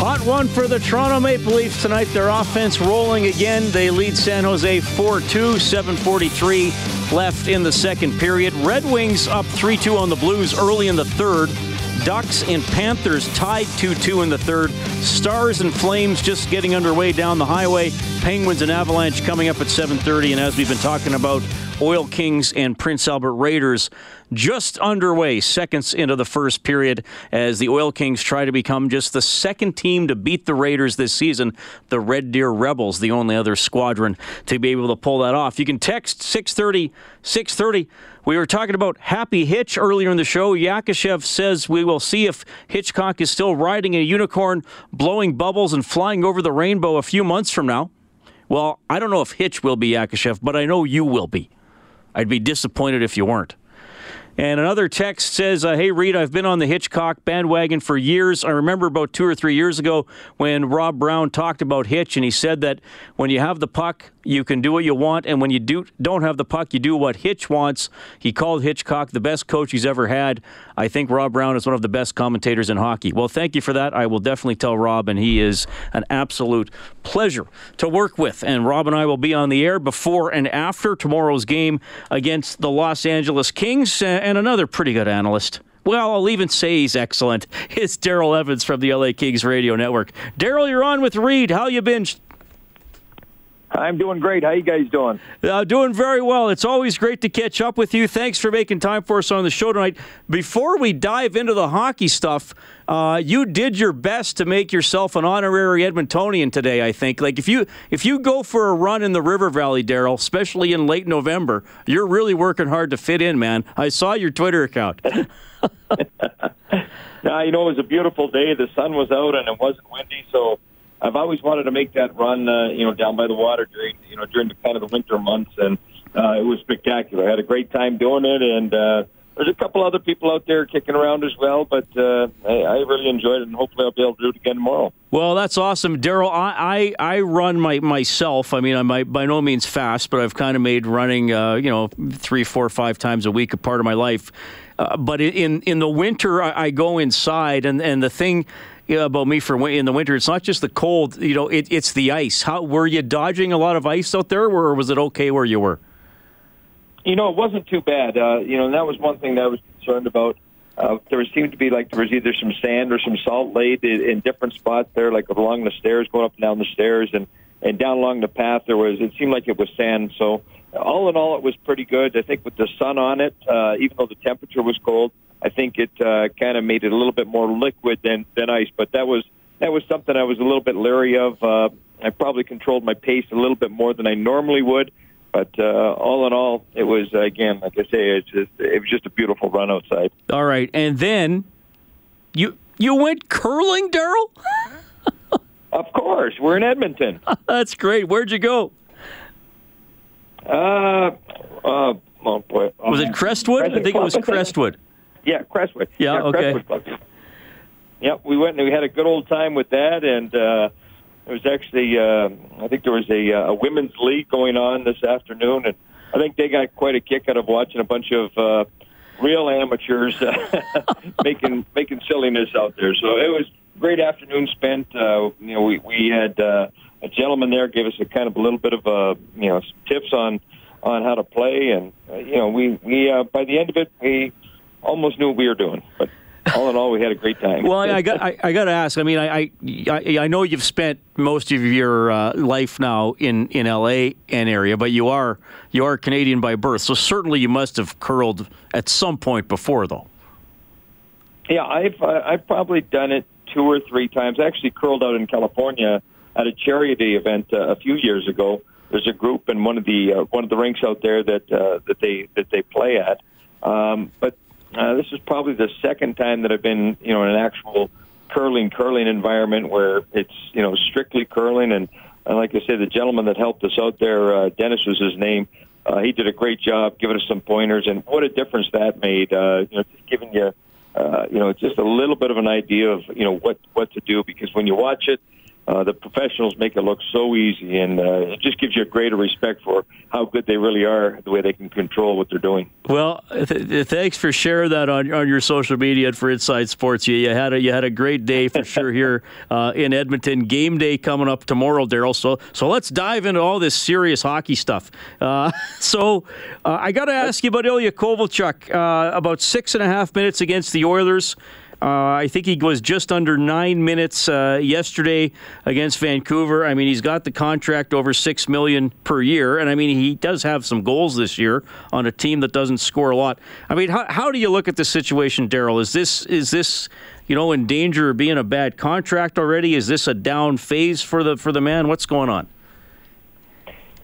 Hot one for the Toronto Maple Leafs tonight. Their offense rolling again. They lead San Jose 4 2, 7.43 left in the second period. Red Wings up 3 2 on the Blues early in the third. Ducks and Panthers tied 2 2 in the third. Stars and Flames just getting underway down the highway. Penguins and Avalanche coming up at 7:30 and as we've been talking about Oil Kings and Prince Albert Raiders just underway seconds into the first period as the Oil Kings try to become just the second team to beat the Raiders this season. The Red Deer Rebels, the only other squadron to be able to pull that off. You can text 630 630 we were talking about Happy Hitch earlier in the show. Yakashev says we will see if Hitchcock is still riding a unicorn, blowing bubbles and flying over the rainbow a few months from now. Well, I don't know if Hitch will be Yakashev, but I know you will be. I'd be disappointed if you weren't. And another text says, uh, Hey, Reed, I've been on the Hitchcock bandwagon for years. I remember about two or three years ago when Rob Brown talked about Hitch, and he said that when you have the puck, you can do what you want, and when you do, don't have the puck, you do what Hitch wants. He called Hitchcock the best coach he's ever had. I think Rob Brown is one of the best commentators in hockey. Well, thank you for that. I will definitely tell Rob, and he is an absolute pleasure to work with. And Rob and I will be on the air before and after tomorrow's game against the Los Angeles Kings, and another pretty good analyst. Well, I'll even say he's excellent. It's Daryl Evans from the LA Kings Radio Network. Daryl, you're on with Reed. How you been? I'm doing great. How you guys doing? Uh, doing very well. It's always great to catch up with you. Thanks for making time for us on the show tonight. Before we dive into the hockey stuff, uh, you did your best to make yourself an honorary Edmontonian today. I think. Like if you if you go for a run in the River Valley, Daryl, especially in late November, you're really working hard to fit in, man. I saw your Twitter account. now you know it was a beautiful day. The sun was out and it wasn't windy, so I've always wanted to make that run, uh, you know, down by the water during, you know, during the kind of the winter months, and uh, it was spectacular. I had a great time doing it, and uh, there's a couple other people out there kicking around as well, but uh, I, I really enjoyed it, and hopefully I'll be able to do it again tomorrow. Well, that's awesome, Daryl. I, I, I run my myself. I mean, I'm by, no means fast, but I've kind of made running, uh, you know, three, four, five times a week a part of my life. Uh, but in in the winter, I, I go inside, and and the thing about me for in the winter. It's not just the cold. You know, it, it's the ice. How were you dodging a lot of ice out there, or was it okay where you were? You know, it wasn't too bad. Uh, you know, and that was one thing that I was concerned about. Uh, there seemed to be like there was either some sand or some salt laid in, in different spots there, like along the stairs, going up and down the stairs, and and down along the path there was. It seemed like it was sand. So all in all, it was pretty good. I think with the sun on it, uh, even though the temperature was cold, I think it uh, kind of made it a little bit more liquid than than ice. But that was that was something I was a little bit leery of. Uh, I probably controlled my pace a little bit more than I normally would. But uh, all in all, it was again, like I say, it's just it was just a beautiful run outside. All right, and then you you went curling, Daryl. of course, we're in Edmonton. That's great. Where'd you go? Uh, uh, oh boy. Was it Crestwood? I think it was Crestwood. Yeah, Crestwood. Yeah, yeah okay. Crestwood Yep, we went and we had a good old time with that, and uh, it was actually uh, I think there was a, uh, a women's league going on this afternoon, and I think they got quite a kick out of watching a bunch of uh, real amateurs uh, making making silliness out there. So it was great afternoon spent. Uh, you know, we we had uh, a gentleman there give us a kind of a little bit of uh, you know tips on on how to play, and uh, you know we we uh, by the end of it we almost knew what we were doing. But all in all, we had a great time. well, I, I got I, I got to ask. I mean, I, I I know you've spent most of your uh, life now in, in L.A. and area, but you are you are Canadian by birth, so certainly you must have curled at some point before, though. Yeah, I've uh, I've probably done it two or three times. I actually curled out in California at a charity event uh, a few years ago. There's a group in one of the uh, one of the rinks out there that uh, that they that they play at. Um, but uh, this is probably the second time that I've been, you know, in an actual curling curling environment where it's you know strictly curling and, and like I said, the gentleman that helped us out there, uh, Dennis was his name. Uh, he did a great job giving us some pointers, and what a difference that made. Uh, you know, giving you, uh, you know, just a little bit of an idea of you know what what to do because when you watch it, the professionals make it look so easy, and uh, it just gives you a greater respect for how good they really are, the way they can control what they're doing. Well, th- thanks for sharing that on, on your social media and for Inside Sports. You, you had a you had a great day for sure here uh, in Edmonton. Game day coming up tomorrow, Daryl. So so let's dive into all this serious hockey stuff. Uh, so uh, I got to ask you about Ilya Kovalchuk. Uh, about six and a half minutes against the Oilers. Uh, I think he was just under nine minutes uh, yesterday against Vancouver. I mean, he's got the contract over six million per year, and I mean, he does have some goals this year on a team that doesn't score a lot. I mean, how, how do you look at the situation, Daryl? Is this is this you know in danger of being a bad contract already? Is this a down phase for the for the man? What's going on?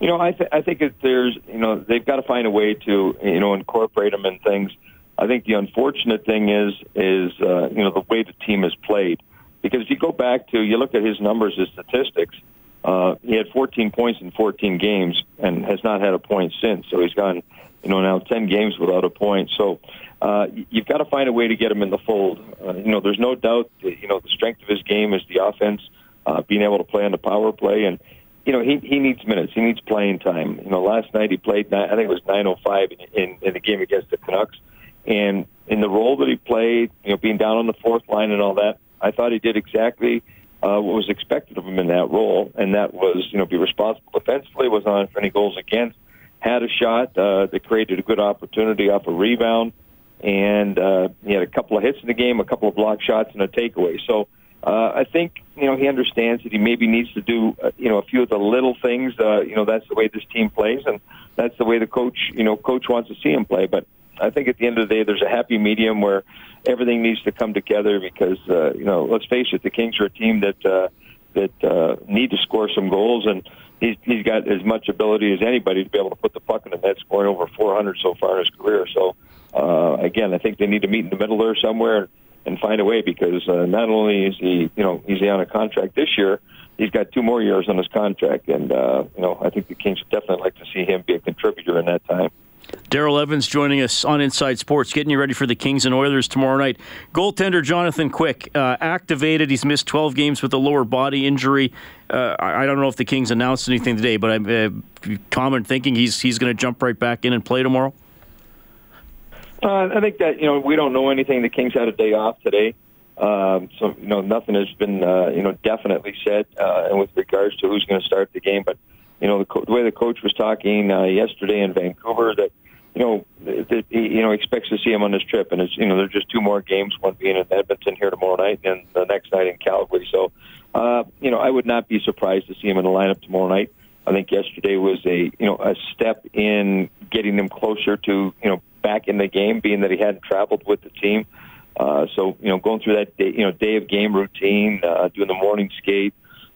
You know, I, th- I think that there's, you know, they've got to find a way to, you know, incorporate him in things I think the unfortunate thing is is uh, you know the way the team has played. Because if you go back to you look at his numbers, his statistics, uh, he had 14 points in 14 games and has not had a point since. So he's gone, you know, now 10 games without a point. So uh, you've got to find a way to get him in the fold. Uh, you know, there's no doubt. That, you know, the strength of his game is the offense, uh, being able to play on the power play, and you know he he needs minutes. He needs playing time. You know, last night he played. I think it was 9:05 in, in in the game against the Canucks. And in the role that he played, you know, being down on the fourth line and all that, I thought he did exactly uh, what was expected of him in that role, and that was, you know, be responsible defensively, was on for any goals against, had a shot uh, that created a good opportunity off a rebound, and uh, he had a couple of hits in the game, a couple of block shots, and a takeaway. So uh, I think, you know, he understands that he maybe needs to do, uh, you know, a few of the little things. Uh, you know, that's the way this team plays, and that's the way the coach, you know, coach wants to see him play. But I think at the end of the day, there's a happy medium where everything needs to come together because, uh, you know, let's face it, the Kings are a team that, uh, that, uh, need to score some goals and he's, he's got as much ability as anybody to be able to put the puck in the net, scoring over 400 so far in his career. So, uh, again, I think they need to meet in the middle there somewhere and find a way because, uh, not only is he, you know, he's on a contract this year, he's got two more years on his contract. And, uh, you know, I think the Kings would definitely like to see him be a contributor in that time. Daryl Evans joining us on Inside Sports, getting you ready for the Kings and Oilers tomorrow night. Goaltender Jonathan Quick uh, activated. He's missed 12 games with a lower body injury. Uh, I, don't know if the Kings announced anything today, but I'm uh, common thinking he's he's going to jump right back in and play tomorrow. Uh, I think that you know we don't know anything. The Kings had a day off today, um, so you know nothing has been uh, you know definitely said uh, with regards to who's going to start the game, but you know, the, co- the way the coach was talking uh, yesterday in Vancouver that, you know, that he, you know, expects to see him on this trip. And it's, you know, there's just two more games, one being in Edmonton here tomorrow night and the next night in Calgary. So, uh, you know, I would not be surprised to see him in the lineup tomorrow night. I think yesterday was a, you know, a step in getting them closer to, you know, back in the game, being that he hadn't traveled with the team. Uh, so, you know, going through that day, you know, day of game routine, uh, doing the morning skate,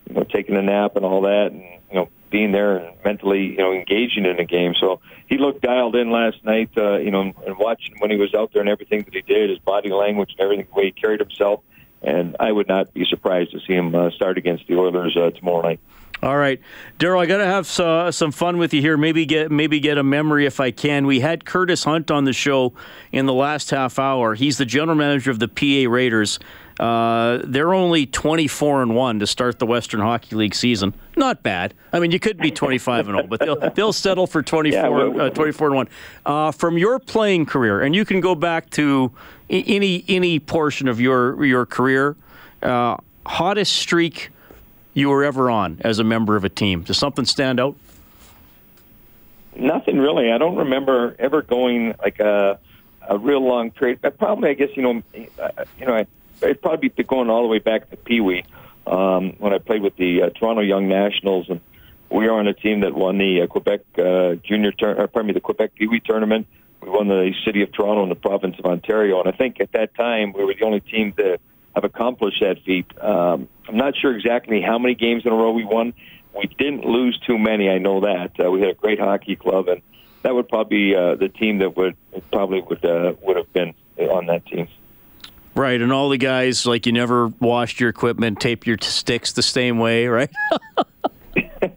you know, taking a nap and all that, and you know, being there and mentally, you know, engaging in the game. So he looked dialed in last night, uh, you know, and watching when he was out there and everything that he did, his body language and everything, the way he carried himself. And I would not be surprised to see him uh, start against the Oilers uh, tomorrow night. All right, Daryl, I got to have uh, some fun with you here. Maybe get maybe get a memory if I can. We had Curtis Hunt on the show in the last half hour. He's the general manager of the PA Raiders. Uh, they're only 24 and one to start the Western Hockey League season. Not bad. I mean, you could be 25 and 0, but they'll they'll settle for 24 yeah, well, uh, 24 and one. Uh, from your playing career, and you can go back to any any portion of your your career, uh, hottest streak you were ever on as a member of a team? Does something stand out? Nothing really. I don't remember ever going like a, a real long trade. Probably, I guess you know, uh, you know, it'd probably be going all the way back to Pee Wee um, when I played with the uh, Toronto Young Nationals, and we were on a team that won the uh, Quebec uh, Junior, tur- or pardon me, the Quebec Pee Wee tournament. We won the city of Toronto and the province of Ontario, and I think at that time we were the only team to have accomplished that feat. Um, I'm not sure exactly how many games in a row we won. We didn't lose too many. I know that uh, we had a great hockey club, and that would probably be uh, the team that would probably would uh, would have been on that team. Right, and all the guys like you never washed your equipment, tape your sticks the same way, right? uh,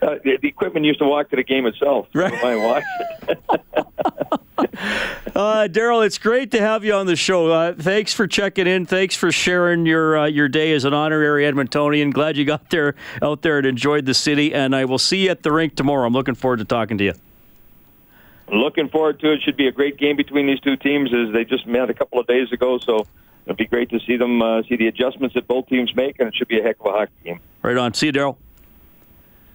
the, the, equipment used to walk to the game itself. Right. I watch uh, Daryl, it's great to have you on the show. Uh, thanks for checking in. Thanks for sharing your uh, your day as an honorary Edmontonian. Glad you got there out there and enjoyed the city. And I will see you at the rink tomorrow. I'm looking forward to talking to you. Looking forward to it. Should be a great game between these two teams as they just met a couple of days ago. So it'll be great to see them uh, see the adjustments that both teams make, and it should be a heck of a hockey game. Right on. See you, Daryl.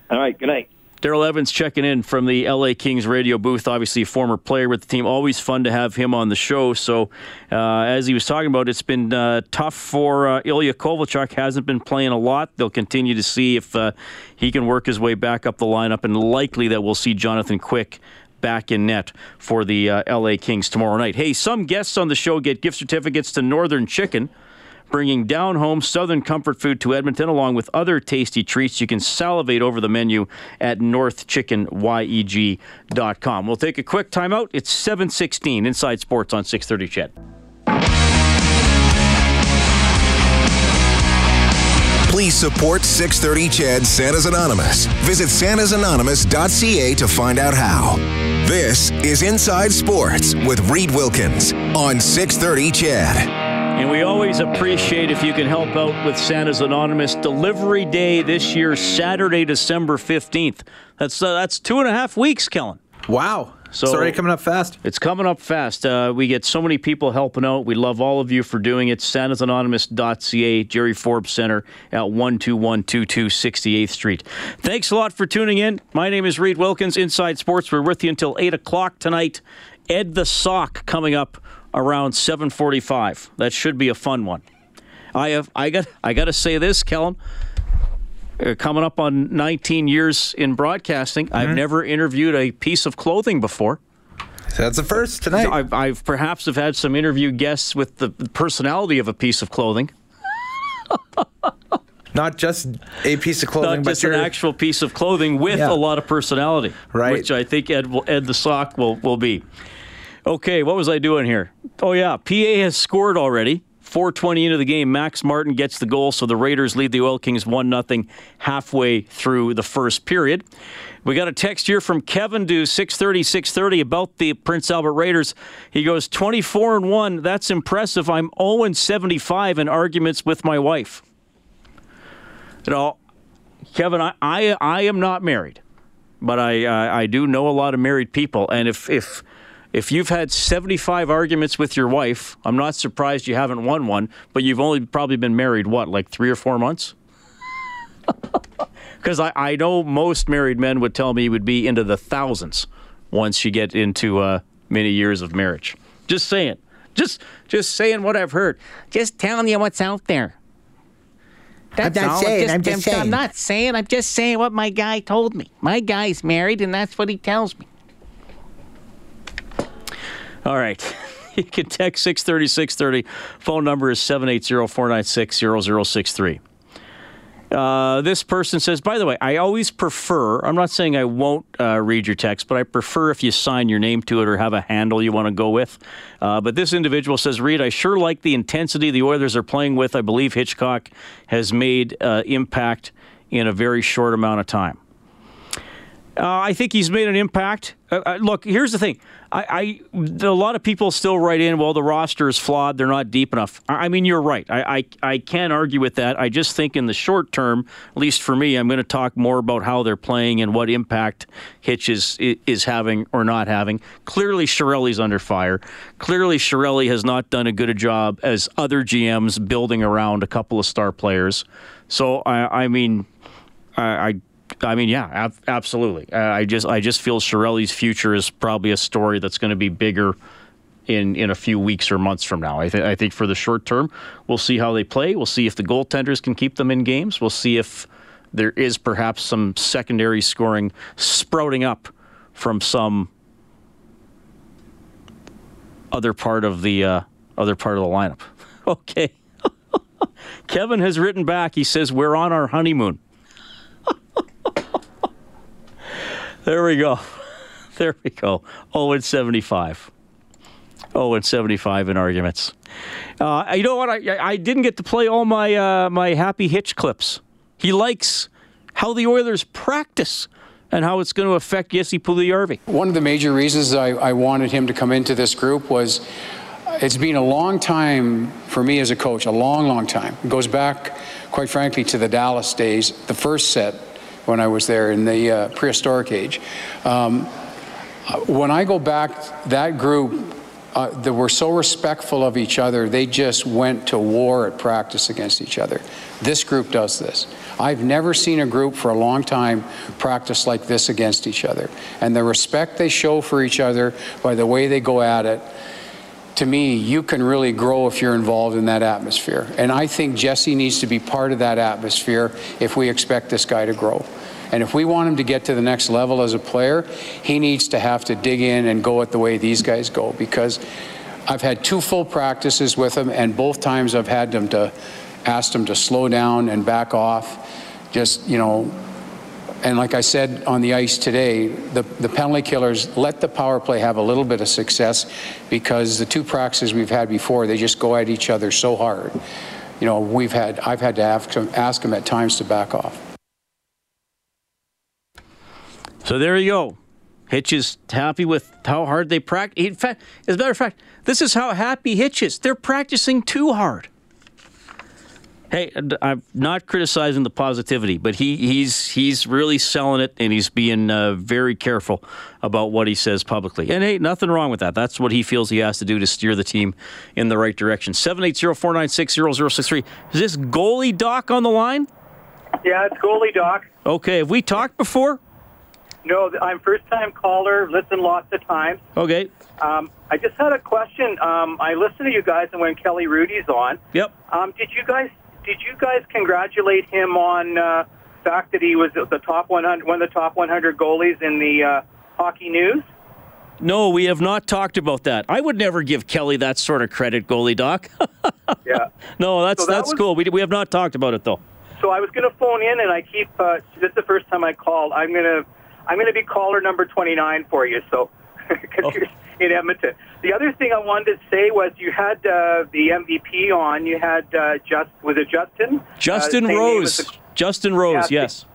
All right. Good night. Daryl Evans checking in from the LA Kings radio booth. Obviously, a former player with the team. Always fun to have him on the show. So, uh, as he was talking about, it's been uh, tough for uh, Ilya Kovalchuk. Hasn't been playing a lot. They'll continue to see if uh, he can work his way back up the lineup, and likely that we'll see Jonathan Quick back in net for the uh, LA Kings tomorrow night. Hey, some guests on the show get gift certificates to Northern Chicken bringing down home Southern comfort food to Edmonton along with other tasty treats. You can salivate over the menu at northchickenyeg.com. We'll take a quick timeout. It's 716 Inside Sports on 630 CHED. Please support 630 CHED Santa's Anonymous. Visit santasanonymous.ca to find out how. This is Inside Sports with Reed Wilkins on 630 CHED. And we always appreciate if you can help out with Santa's Anonymous Delivery Day this year, Saturday, December 15th. That's uh, that's two and a half weeks, Kellen. Wow. So it's already coming up fast. It's coming up fast. Uh, we get so many people helping out. We love all of you for doing it. SantaSanonymous.ca, Jerry Forbes Center at 12122 68th Street. Thanks a lot for tuning in. My name is Reed Wilkins, Inside Sports. We're with you until 8 o'clock tonight. Ed the Sock coming up around 7:45. That should be a fun one. I have I got I got to say this, Kellen. Uh, coming up on 19 years in broadcasting, mm-hmm. I've never interviewed a piece of clothing before. That's the first tonight. I've, I've perhaps have had some interview guests with the personality of a piece of clothing. Not just a piece of clothing, Not just an actual piece of clothing with yeah. a lot of personality, right? Which I think Ed, Ed the Sock will, will be. Okay, what was I doing here? Oh, yeah. PA has scored already. 420 into the game, Max Martin gets the goal, so the Raiders lead the Oil Kings 1 0 halfway through the first period. We got a text here from Kevin to 630 630 about the Prince Albert Raiders. He goes 24 and 1. That's impressive. I'm 0 75 in arguments with my wife. You know, Kevin, I, I, I am not married, but I, I, I do know a lot of married people. And if, if if you've had 75 arguments with your wife, I'm not surprised you haven't won one, but you've only probably been married, what, like three or four months? Because I, I know most married men would tell me you would be into the thousands once you get into uh, many years of marriage. Just saying. Just just saying what I've heard. Just telling you what's out there. That's I'm not all. saying. I'm, just, I'm saying. I'm not saying. I'm just saying what my guy told me. My guy's married, and that's what he tells me. All right. You can text 630 630. Phone number is 780 496 0063. Uh, this person says, by the way, I always prefer, I'm not saying I won't uh, read your text, but I prefer if you sign your name to it or have a handle you want to go with. Uh, but this individual says, Reed, I sure like the intensity the Oilers are playing with. I believe Hitchcock has made uh, impact in a very short amount of time. Uh, I think he's made an impact. Uh, uh, look, here's the thing. A lot of people still write in, well, the roster is flawed. They're not deep enough. I, I mean, you're right. I, I, I can't argue with that. I just think in the short term, at least for me, I'm going to talk more about how they're playing and what impact Hitch is, is having or not having. Clearly, Chiarelli's under fire. Clearly, Chiarelli has not done a good a job as other GMs building around a couple of star players. So, I, I mean, I, I I mean, yeah, ab- absolutely. Uh, I just I just feel Chiarelli's future is probably a story that's going to be bigger in in a few weeks or months from now. I, th- I think for the short term, we'll see how they play. We'll see if the goaltenders can keep them in games. We'll see if there is perhaps some secondary scoring sprouting up from some other part of the uh, other part of the lineup. Okay. Kevin has written back. He says we're on our honeymoon. There we go. There we go. Oh, it's 75. Oh, it's 75 in arguments. Uh, you know what? I, I didn't get to play all my uh, my happy hitch clips. He likes how the Oilers practice and how it's going to affect Jesse Puljujarvi. One of the major reasons I, I wanted him to come into this group was it's been a long time for me as a coach, a long, long time. It goes back, quite frankly, to the Dallas days, the first set when I was there in the uh, prehistoric age. Um, when I go back, that group uh, that were so respectful of each other, they just went to war at practice against each other. This group does this. I've never seen a group for a long time practice like this against each other. And the respect they show for each other by the way they go at it, to me, you can really grow if you're involved in that atmosphere. And I think Jesse needs to be part of that atmosphere if we expect this guy to grow. And if we want him to get to the next level as a player, he needs to have to dig in and go it the way these guys go because I've had two full practices with him, and both times I've had them to ask them to slow down and back off. Just, you know, and like I said on the ice today, the, the penalty killers let the power play have a little bit of success because the two practices we've had before, they just go at each other so hard. You know, we've had, I've had to ask, ask them at times to back off. So there you go. Hitch is happy with how hard they practice. In fact, as a matter of fact, this is how happy Hitch is. They're practicing too hard. Hey, I'm not criticizing the positivity, but he, he's he's really selling it, and he's being uh, very careful about what he says publicly. And hey, nothing wrong with that. That's what he feels he has to do to steer the team in the right direction. 780-496-0063. Is this goalie Doc on the line? Yeah, it's goalie Doc. Okay, have we talked before? No, I'm first time caller. Listen lots of times. Okay. Um, I just had a question. Um, I listen to you guys, and when Kelly Rudy's on, yep. Um, did you guys did you guys congratulate him on uh, the fact that he was the top 100, one of the top 100 goalies in the uh, hockey news? No, we have not talked about that. I would never give Kelly that sort of credit, goalie doc. yeah. No, that's so that that's was, cool. We we have not talked about it though. So I was going to phone in, and I keep. Uh, this is the first time I called. I'm going to I'm to be caller number 29 for you. So oh. In Edmonton. The other thing I wanted to say was you had uh, the MVP on. You had uh, just was it Justin? Justin uh, Rose. The, Justin Rose. Yeah, yes.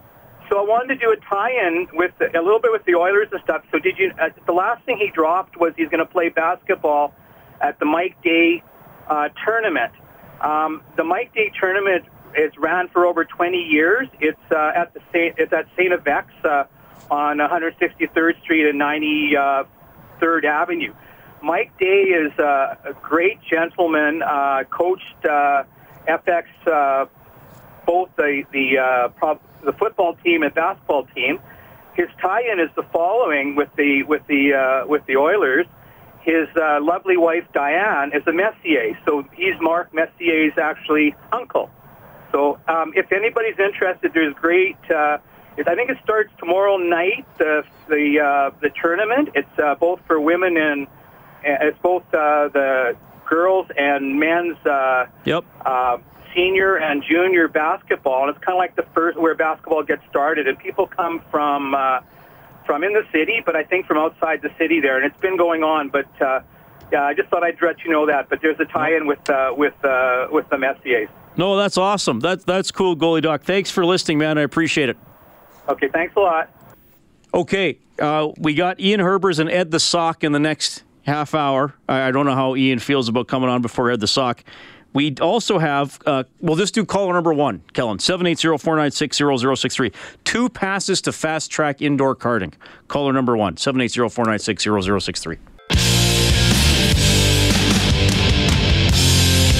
So I wanted to do a tie-in with the, a little bit with the Oilers and stuff. So did you? Uh, the last thing he dropped was he's going to play basketball at the Mike Day uh, tournament. Um, the Mike Day tournament is ran for over 20 years. It's uh, at the Saint, it's at Saint uh, on 163rd Street and 93rd Avenue. Mike Day is uh, a great gentleman. Uh, coached uh, FX uh, both the the uh, pro- the football team and basketball team. His tie-in is the following with the with the uh, with the Oilers. His uh, lovely wife Diane is a Messier, so he's Mark Messier's actually uncle. So um, if anybody's interested, there's great. Uh, I think it starts tomorrow night. The the uh, the tournament. It's uh, both for women and it's both uh, the girls and men's. Uh, yep. Uh, senior and junior basketball, and it's kind of like the first where basketball gets started. And people come from uh, from in the city, but I think from outside the city there, and it's been going on. But uh, yeah, I just thought I'd let you know that. But there's a tie-in with uh, with uh, with the Messiers. No, that's awesome. That's that's cool, goalie doc. Thanks for listening, man. I appreciate it. Okay, thanks a lot. Okay, uh, we got Ian Herbers and Ed the Sock in the next half hour. I don't know how Ian feels about coming on before Ed the Sock. We also have, uh, well, let's do caller number one, Kellen, 780-496-0063. Two passes to fast track indoor karting. Caller number one, 780-496-0063.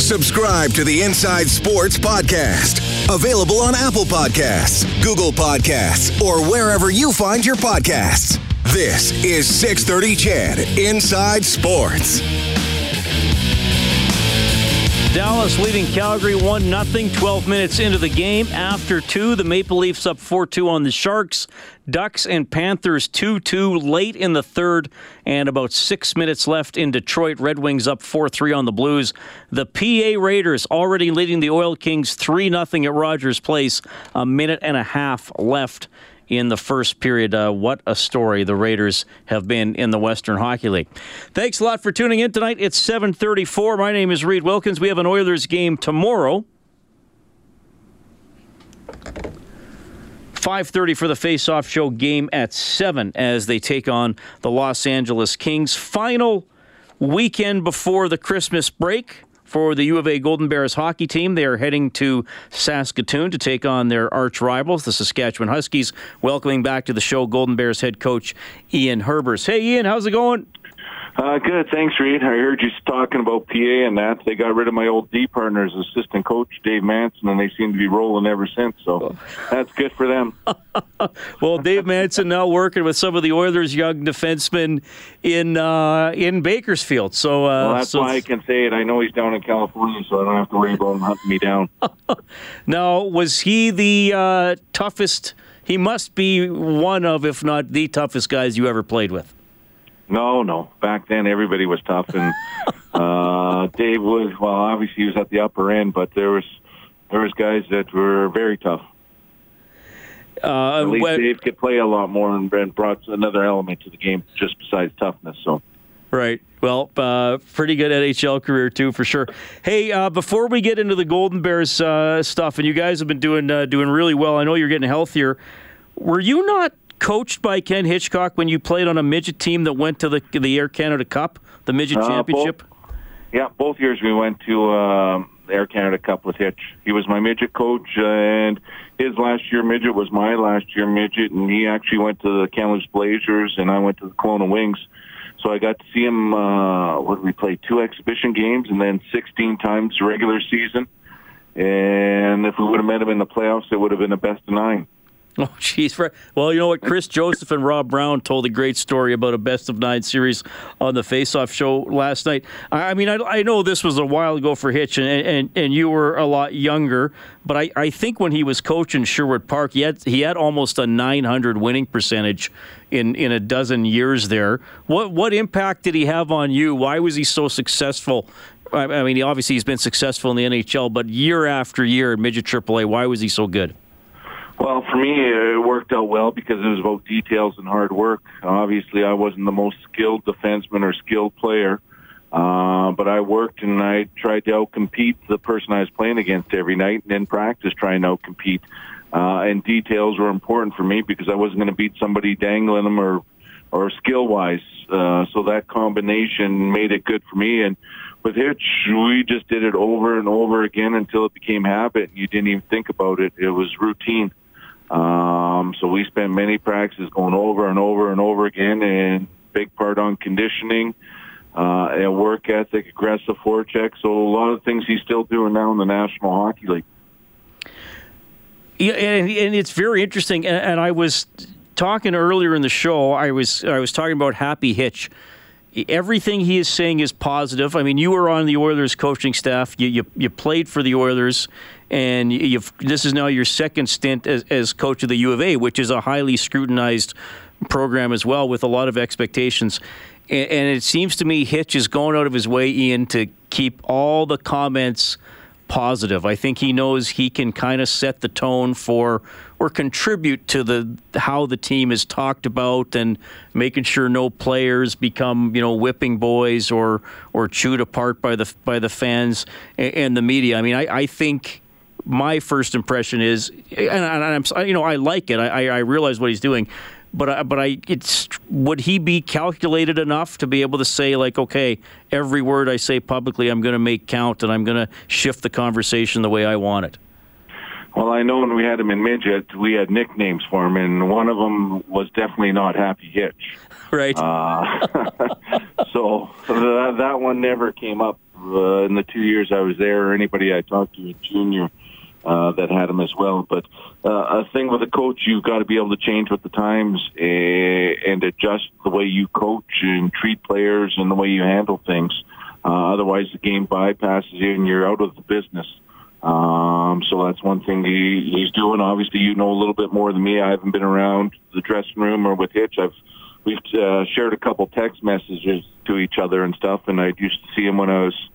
Subscribe to the Inside Sports Podcast Available on Apple Podcasts, Google Podcasts, or wherever you find your podcasts. This is 630 CHED Inside Sports. Dallas leading Calgary 1 0, 12 minutes into the game. After two, the Maple Leafs up 4 2 on the Sharks. Ducks and Panthers 2 2 late in the third, and about six minutes left in Detroit. Red Wings up 4 3 on the Blues. The PA Raiders already leading the Oil Kings 3 0 at Rogers Place. A minute and a half left in the first period. Uh, what a story the Raiders have been in the Western Hockey League. Thanks a lot for tuning in tonight. It's 7:34. My name is Reed Wilkins. We have an Oilers game tomorrow. 5:30 for the face-off show game at 7 as they take on the Los Angeles Kings. Final weekend before the Christmas break for the U of A Golden Bears hockey team. They are heading to Saskatoon to take on their arch rivals, the Saskatchewan Huskies. Welcoming back to the show Golden Bears head coach Ian Herbers. Hey, Ian, how's it going? Uh, good, thanks, Reed. I heard you talking about PA and that. They got rid of my old D partners, assistant coach Dave Manson, and they seem to be rolling ever since. So that's good for them. well, Dave Manson now working with some of the Oilers' young defensemen in uh, in Bakersfield. So, uh, well, that's so why I can say it. I know he's down in California, so I don't have to worry about him hunting me down. now, was he the uh, toughest? He must be one of, if not the toughest guys you ever played with. No, no. Back then, everybody was tough, and uh, Dave was well. Obviously, he was at the upper end, but there was there was guys that were very tough. Uh, at least when, Dave could play a lot more and, and brought another element to the game, just besides toughness. So. Right. Well, uh, pretty good NHL career too, for sure. Hey, uh, before we get into the Golden Bears uh, stuff, and you guys have been doing uh, doing really well. I know you're getting healthier. Were you not coached by Ken Hitchcock when you played on a midget team that went to the the Air Canada Cup, the midget uh, championship? Both, yeah, both years we went to uh, Air Canada Cup with Hitch. He was my midget coach, and his last year midget was my last year midget, and he actually went to the Kamloops Blazers, and I went to the Kelowna Wings. So I got to see him. Uh, what did we play? Two exhibition games, and then 16 times regular season. And if we would have met him in the playoffs, it would have been a best of nine. Oh, jeez. Well, you know what? Chris Joseph and Rob Brown told a great story about a best of nine series on the Face Off show last night. I mean, I, I know this was a while ago for Hitch, and, and, and you were a lot younger, but I, I think when he was coaching Sherwood Park, he had, he had almost a 900 winning percentage in, in a dozen years there. What, what impact did he have on you? Why was he so successful I mean, obviously he's been successful in the NHL, but year after year in midget AAA, why was he so good? Well, for me, it worked out well because it was about details and hard work. Obviously, I wasn't the most skilled defenseman or skilled player, uh, but I worked and I tried to outcompete the person I was playing against every night, and in practice, trying to outcompete. Uh, and details were important for me because I wasn't going to beat somebody dangling them or or skill wise. Uh, so that combination made it good for me. And with Hitch, we just did it over and over again until it became habit. You didn't even think about it. It was routine. Um, so we spent many practices going over and over and over again, and big part on conditioning, uh, and work ethic, aggressive forecheck. So a lot of things he's still doing now in the National Hockey League. Yeah, and, and it's very interesting. And, and I was talking earlier in the show. I was I was talking about Happy Hitch everything he is saying is positive. I mean, you were on the Oilers coaching staff. You you, you played for the Oilers, and you've this is now your second stint as, as coach of the U of A, which is a highly scrutinized program as well, with a lot of expectations. And, and it seems to me Hitch is going out of his way, Ian, to keep all the comments positive. I think he knows he can kind of set the tone for or contribute to the how the team is talked about and making sure no players become you know whipping boys or or chewed apart by the by the fans and, and the media. I mean, I, I think my first impression is, and, I'm you know I like it. I, I realize what he's doing but I, but I it's would he be calculated enough to be able to say like okay every word I say publicly I'm going to make count and I'm going to shift the conversation the way I want it. Well, I know when we had him in midget, we had nicknames for him, and one of them was definitely not Happy Hitch. Right. Uh, so that, that one never came up uh, in the two years I was there, or anybody I talked to in junior uh, that had him as well. But uh, a thing with a coach, you've got to be able to change with the times uh, and adjust the way you coach and treat players and the way you handle things. Uh, otherwise, the game bypasses you and you're out of the business. Um, so that's one thing he, he's doing. Obviously, you know a little bit more than me. I haven't been around the dressing room or with Hitch. I've we've uh, shared a couple text messages to each other and stuff, and I used to see him when I was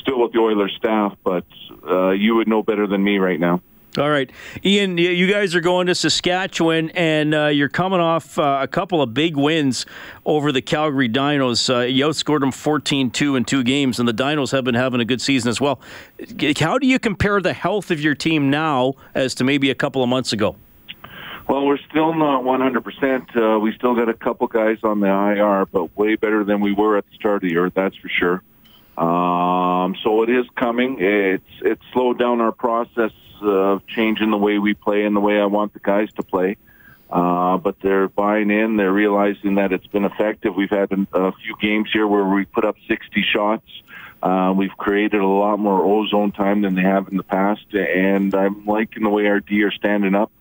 still with the Oilers staff. But uh, you would know better than me right now. All right, Ian, you guys are going to Saskatchewan, and uh, you're coming off uh, a couple of big wins over the Calgary Dinos. Uh, you outscored them 14-2 in two games, and the Dinos have been having a good season as well. How do you compare the health of your team now as to maybe a couple of months ago? Well, we're still not 100%. Uh, we still got a couple guys on the IR, but way better than we were at the start of the year, that's for sure. Um, so it is coming. It's it's slowed down our process of changing the way we play and the way I want the guys to play. Uh, but they're buying in. They're realizing that it's been effective. We've had a few games here where we put up 60 shots. Uh, we've created a lot more ozone time than they have in the past, and I'm liking the way our D are standing up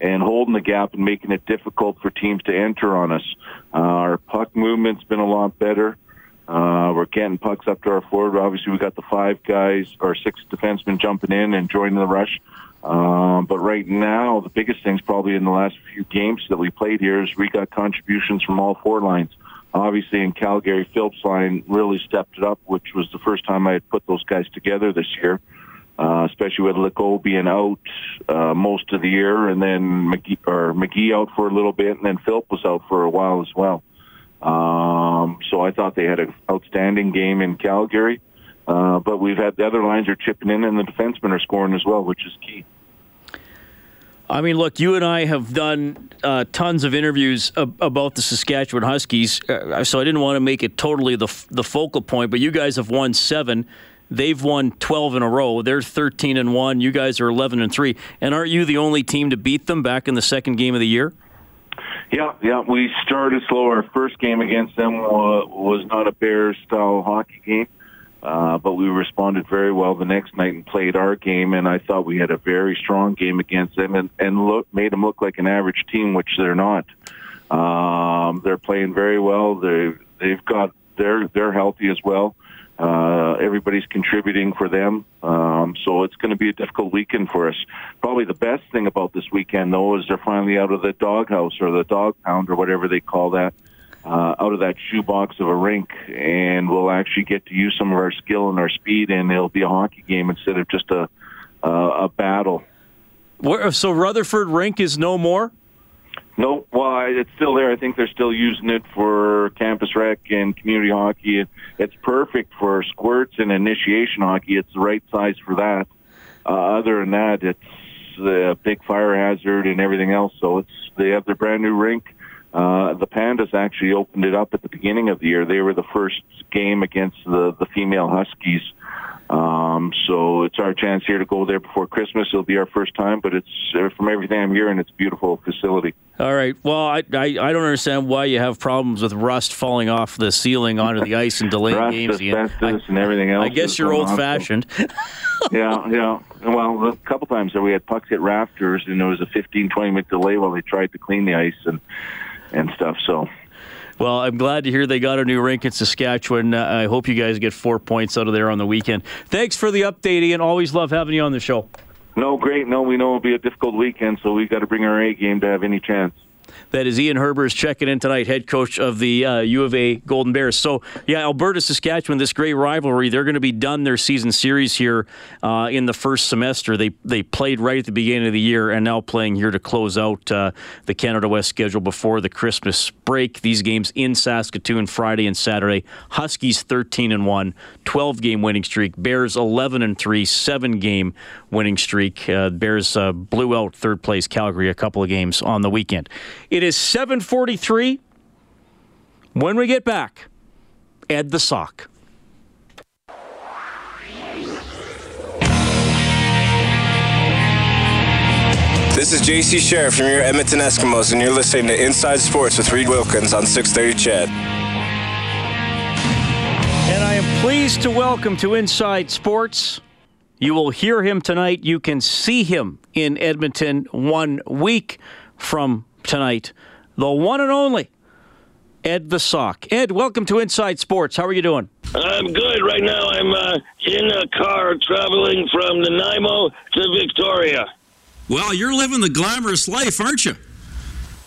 and holding the gap and making it difficult for teams to enter on us. Uh, our puck movement's been a lot better. Uh, we're getting pucks up to our forward. Obviously, we got the five guys or six defensemen jumping in and joining the rush. Um, but right now, the biggest thing's probably in the last few games that we played here is we got contributions from all four lines. Obviously, in Calgary, Philp's line really stepped it up, which was the first time I had put those guys together this year, uh, especially with Lecco being out uh, most of the year, and then McGee, or McGee out for a little bit, and then Philp was out for a while as well. Um, so I thought they had an outstanding game in Calgary. Uh, but we've had the other lines are chipping in, and the defensemen are scoring as well, which is key. I mean, look, you and I have done uh, tons of interviews ab- about the Saskatchewan Huskies, uh, so I didn't want to make it totally the f- the focal point. But you guys have won seven. They've won 12 in a row. They're 13 and 1. You guys are 11 and 3. And aren't you the only team to beat them back in the second game of the year? Yeah, yeah. We started slow. Our first game against them was not a Bears style hockey game, uh, but we responded very well the next night and played our game. And I thought we had a very strong game against them and, and look made them look like an average team, which they're not. Um, they're playing very well. They they've got they're they're healthy as well. Uh, everybody's contributing for them. Um, so it's going to be a difficult weekend for us. Probably the best thing about this weekend, though, is they're finally out of the doghouse or the dog pound or whatever they call that, uh, out of that shoebox of a rink, and we'll actually get to use some of our skill and our speed, and it'll be a hockey game instead of just a uh, a battle. Where, so Rutherford Rink is no more. No, well, it's still there. I think they're still using it for campus rec and community hockey. It's perfect for squirts and initiation hockey. It's the right size for that. Uh, other than that, it's a big fire hazard and everything else. So it's they have their brand new rink. Uh, the Pandas actually opened it up at the beginning of the year. They were the first game against the the female Huskies um, so it's our chance here to go there before Christmas. It'll be our first time, but it's uh, from everything I'm hearing, it's a beautiful facility. All right. Well, I, I, I don't understand why you have problems with rust falling off the ceiling onto the ice and delaying rust, games. Asbestos, and everything else. I guess you're old fashioned. yeah, yeah. Well, a couple times there we had pucks hit rafters, and there was a 15, 20 minute delay while they tried to clean the ice and and stuff. So well, I'm glad to hear they got a new rink in Saskatchewan. Uh, I hope you guys get four points out of there on the weekend. Thanks for the update, Ian. Always love having you on the show. No, great. No, we know it'll be a difficult weekend, so we've got to bring our A game to have any chance. That is Ian Herbers checking in tonight, head coach of the uh, U of A Golden Bears. So, yeah, Alberta, Saskatchewan, this great rivalry. They're going to be done their season series here uh, in the first semester. They they played right at the beginning of the year and now playing here to close out uh, the Canada West schedule before the Christmas break. These games in Saskatoon Friday and Saturday. Huskies 13 and 1, 12 game winning streak. Bears 11 and 3, 7 game winning streak. Uh, Bears uh, blew out third place Calgary a couple of games on the weekend. It is 743. When we get back, Ed the Sock. This is JC Sherritt from your Edmonton Eskimos, and you're listening to Inside Sports with Reed Wilkins on 630 CHED. And I am pleased to welcome to Inside Sports You will hear him tonight. You can see him in Edmonton one week from tonight. The one and only Ed the Sock. Ed, welcome to Inside Sports. How are you doing? I'm good. Right now, I'm uh, in a car traveling from Nanaimo to Victoria. Well, you're living the glamorous life, aren't you?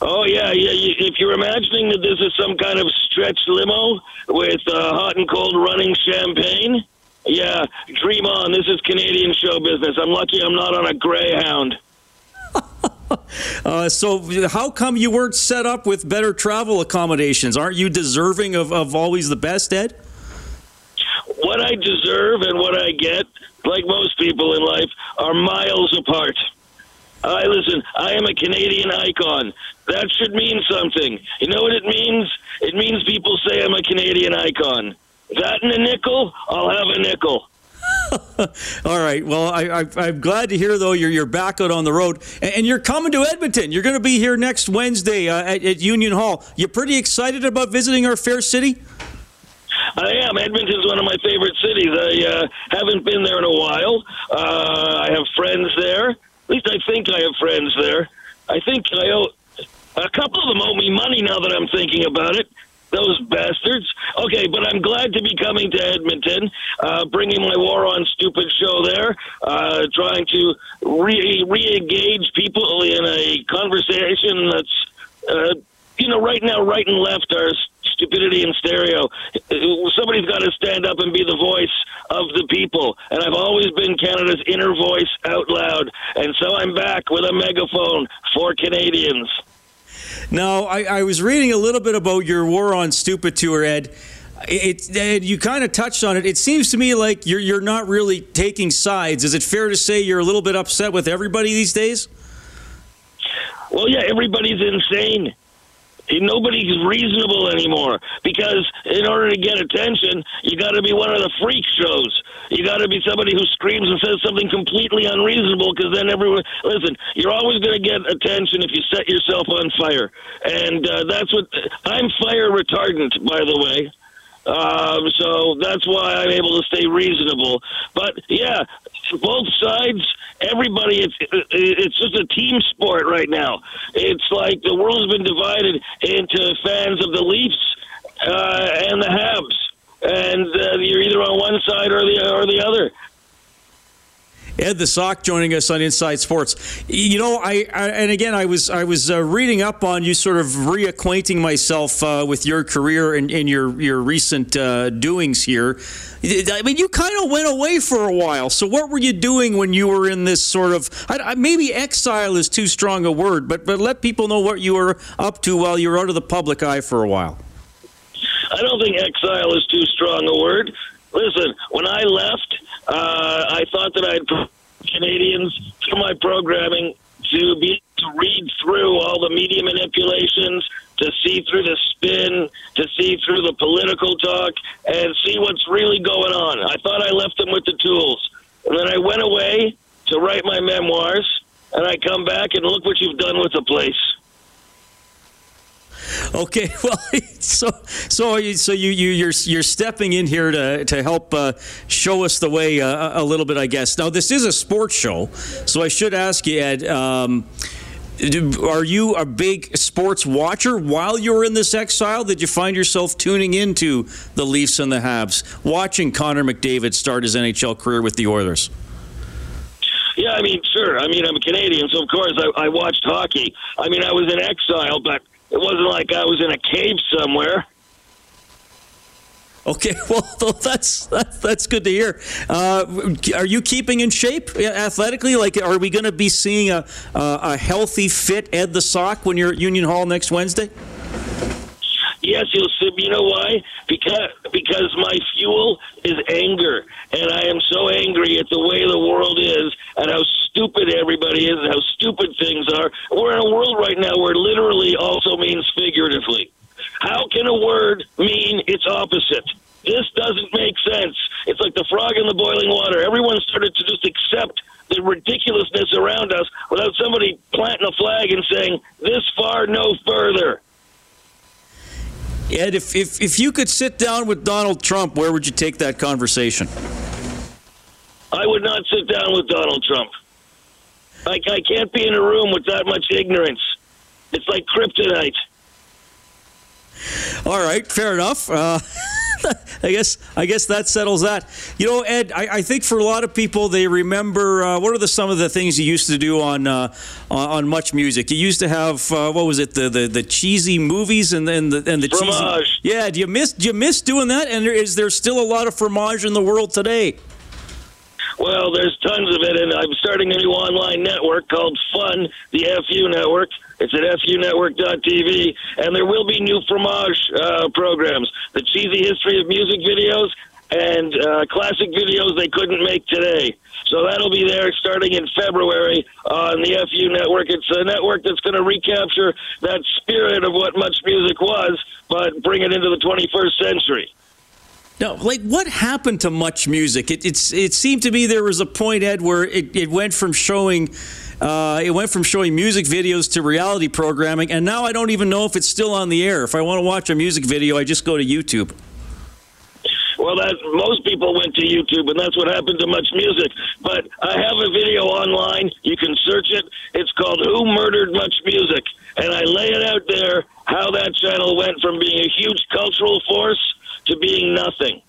Oh yeah, yeah. If you're imagining that this is some kind of stretch limo with uh, hot and cold running champagne, yeah, dream on. This is Canadian show business. I'm lucky I'm not on a Greyhound. uh, so, how come you weren't set up with better travel accommodations? Aren't you deserving of, of always the best, Ed? What I deserve and what I get, like most people in life, are miles apart. I listen. I am a Canadian icon. That should mean something. You know what it means? It means people say I'm a Canadian icon. That and a nickel, I'll have a nickel. All right. Well, I, am glad to hear though you're you're back out on the road, and, and you're coming to Edmonton. You're going to be here next Wednesday uh, at, at, Union Hall. You're pretty excited about visiting our fair city? I am. Edmonton's one of my favorite cities. I uh, haven't been there in a while. Uh, I have friends there. At least I think I have friends there. I think I owe a couple of them owe me money now that I'm thinking about it. Those bastards. Okay, but I'm glad to be coming to Edmonton, uh, bringing my War on Stupid show there, uh, trying to re engage people in a conversation that's, uh, you know, right now, right and left are stupidity in stereo. Somebody's got to stand up and be the voice of the people. And I've always been Canada's inner voice out loud. And so I'm back with a megaphone for Canadians. Now, I, I, was reading a little bit about your War on Stupid tour, Ed. It, Ed, you kind of touched on it. It seems to me like you're you're not really taking sides. Is it fair to say you're a little bit upset with everybody these days? Well, yeah, everybody's insane. Nobody's reasonable anymore because in order to get attention, you got to be one of the freak shows. You got to be somebody who screams and says something completely unreasonable because then everyone listen. You're always going to get attention if you set yourself on fire, and uh, that's what I'm fire retardant, by the way. Um, so that's why I'm able to stay reasonable. But yeah, both sides, everybody, it's it's just a team sport right now. It's like the world's been divided into fans of the Leafs uh, and the Habs, and uh, you're either on one side or the or the other. Ed the Sock joining us on Inside Sports. You know, I, I and again, I was I was uh, reading up on you, sort of reacquainting myself uh, with your career and, and your your recent uh, doings here. I mean, you kind of went away for a while. So, what were you doing when you were in this sort of I, maybe exile is too strong a word, but but let people know what you were up to while you were out of the public eye for a while. I don't think exile is too strong a word. Listen, when I left, uh, I thought that I'd Canadians through my programming to be to read through all the media manipulations, to see through the spin, to see through the political talk, and see what's really going on. I thought I left them with the tools, and then I went away to write my memoirs, and I come back and look what you've done with the place. Okay, well, so so so you you you're you're stepping in here to to help uh, show us the way uh, a little bit, I guess. Now, this is a sports show, so I should ask you, Ed. Um, are you a big sports watcher while you were in this exile? Did you find yourself tuning into the Leafs and the Habs, watching Connor McDavid start his NHL career with the Oilers? Yeah, I mean, sure. I mean, I'm a Canadian, so of course I, I watched hockey. I mean, I was in exile, but it wasn't like I was in a cave somewhere. Okay, well, that's that's good to hear. Uh, are you keeping in shape athletically? Like, are we going to be seeing a a healthy, fit Ed the Sock when you're at Union Hall next Wednesday? Yes, you'll see. You know why? Because because my fuel is anger, and I am so angry at the way the world is and how stupid everybody is and how stupid things are. We're in a world right now where literally also means figuratively. How can a word mean its opposite? This doesn't make sense. It's like the frog in the boiling water. Everyone started to just accept the ridiculousness around us without somebody planting a flag and saying, this far, no further. Ed, if, if, if you could sit down with Donald Trump, where would you take that conversation? I would not sit down with Donald Trump. Like I can't be in a room with that much ignorance. It's like kryptonite. All right, fair enough. Uh, I guess I guess that settles that. You know, Ed, I, I think for a lot of people, they remember uh, what are the some of the things you used to do on uh, on, Much Music. You used to have uh, what was it the, the, the cheesy movies and then the and the fromage. cheesy. Yeah, do you miss do you miss doing that? And there, is there still a lot of fromage in the world today? Well, there's tons of it, and I'm starting a new online network called Fun, the FU Network. It's at funetwork.tv, and there will be new fromage uh, programs. The cheesy history of music videos and uh, classic videos they couldn't make today. So that'll be there starting in February on the FU network. It's a network that's going to recapture that spirit of what much music was, but bring it into the 21st century. Now, like, what happened to much music? It, it's it seemed to me there was a point, Ed, where it, it went from showing. Uh, it went from showing music videos to reality programming, and now I don't even know if it's still on the air. If I want to watch a music video, I just go to YouTube. Well, that most people went to YouTube, and that's what happened to much music. But I have a video online. You can search it. It's called "Who Murdered Much Music," and I lay it out there how that channel went from being a huge cultural force to being nothing.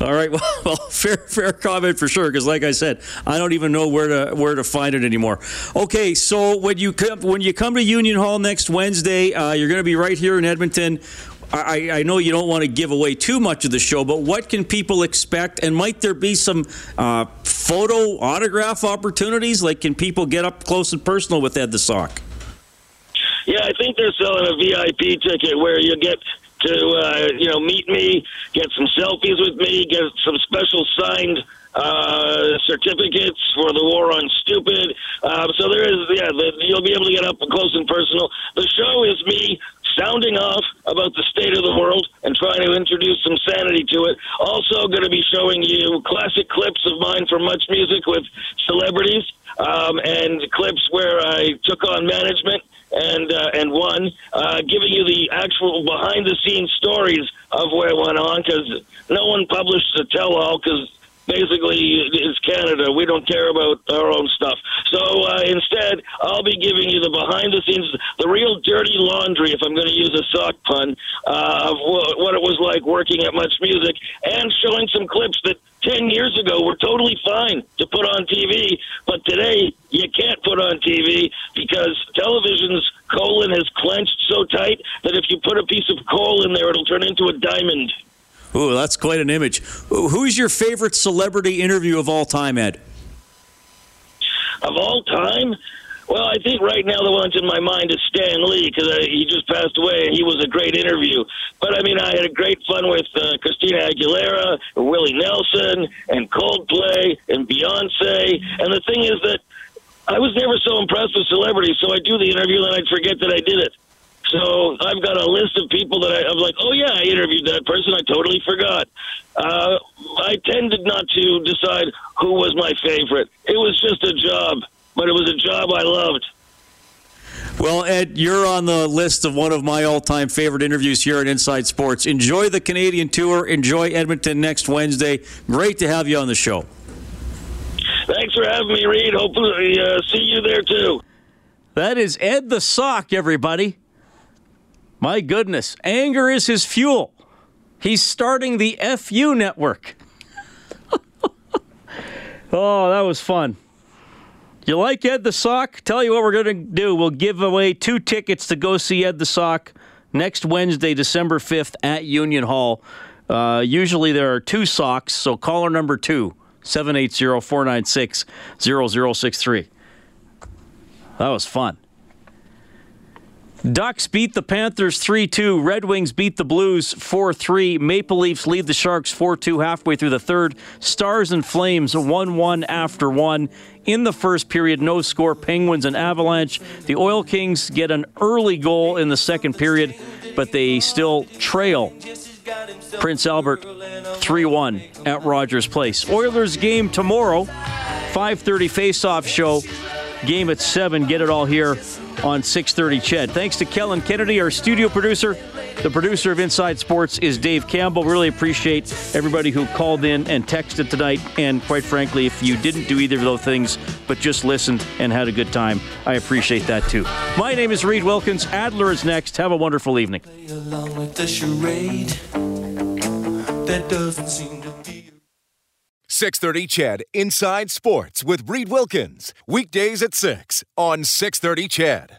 All right, well, well, fair fair comment for sure. Because, like I said, I don't even know where to where to find it anymore. Okay, so when you come when you come to Union Hall next Wednesday, uh, you're going to be right here in Edmonton. I, I, know you don't want to give away too much of the show, but what can people expect? And might there be some uh, photo autograph opportunities? Like, can people get up close and personal with Ed the Sock? Yeah, I think they're selling a VIP ticket where you get to uh, you know meet me, get some selfies with me, get some special signed uh, certificates for the war on stupid. Uh, so there is, yeah, the, you'll be able to get up close and personal. The show is me sounding off about the state of the world and trying to introduce some sanity to it. Also, going to be showing you classic clips of mine from Much Music with celebrities um, and clips where I took on management and uh, and won, uh, giving you the actual behind the scenes stories of where went on because no one published a tell all because basically it's Canada. We don't care about our own stuff. So uh, instead, I'll be giving you the behind the scenes, the real dirty laundry, if I'm going to use a sock pun, uh, of what it was like working at Much Music and showing some clips that 10 years ago were totally fine to put on TV, but today you can't put on TV because television's colon has clenched so tight that if you put a piece of coal in there, it'll turn into a diamond. Ooh, that's quite an image. Who's your favorite celebrity interview of all time, Ed? Of all time? Well, I think right now the ones in my mind is Stan Lee because he just passed away and he was a great interview. But I mean, I had a great fun with uh, Christina Aguilera, Willie Nelson, and Coldplay, and Beyonce. And the thing is that I was never so impressed with celebrities, so I do the interview and I'd forget that I did it. So I've got a list of people that I, I'm like, oh yeah, I interviewed that person. I totally forgot. Uh, I tended not to decide who was my favorite. It was just a job, but it was a job I loved. Well, Ed, you're on the list of one of my all-time favorite interviews here at Inside Sports. Enjoy the Canadian tour. Enjoy Edmonton next Wednesday. Great to have you on the show. Thanks for having me, Reid. Hopefully, uh, see you there too. That is Ed the Sock, everybody. My goodness, anger is his fuel. He's starting the FU network. oh, that was fun. You like Ed the Sock? Tell you what we're going to do. We'll give away two tickets to go see Ed the Sock next Wednesday, December 5th at Union Hall. Uh, usually there are two socks, so caller number two, 780 496 0063. That was fun. Ducks beat the Panthers 3 2. Red Wings beat the Blues 4 3. Maple Leafs lead the Sharks 4 2 halfway through the third. Stars and Flames 1 1 after 1. In the first period, no score. Penguins and Avalanche. The Oil Kings get an early goal in the second period, but they still trail Prince Albert 3 1 at Rogers Place. Oilers game tomorrow, 5.30 face-off show. Game at 7. Get it all here on 630 CHED. Thanks to Kellen Kennedy, our studio producer. The producer of Inside Sports is Dave Campbell. Really appreciate everybody who called in and texted tonight. And quite frankly, if you didn't do either of those things, but just listened and had a good time, I appreciate that too. My name is Reid Wilkins. Adler is next. Have a wonderful evening. That doesn't seem to be. 630 CHED Inside Sports with Reid Wilkins. Weekdays at 6 on 630 CHED.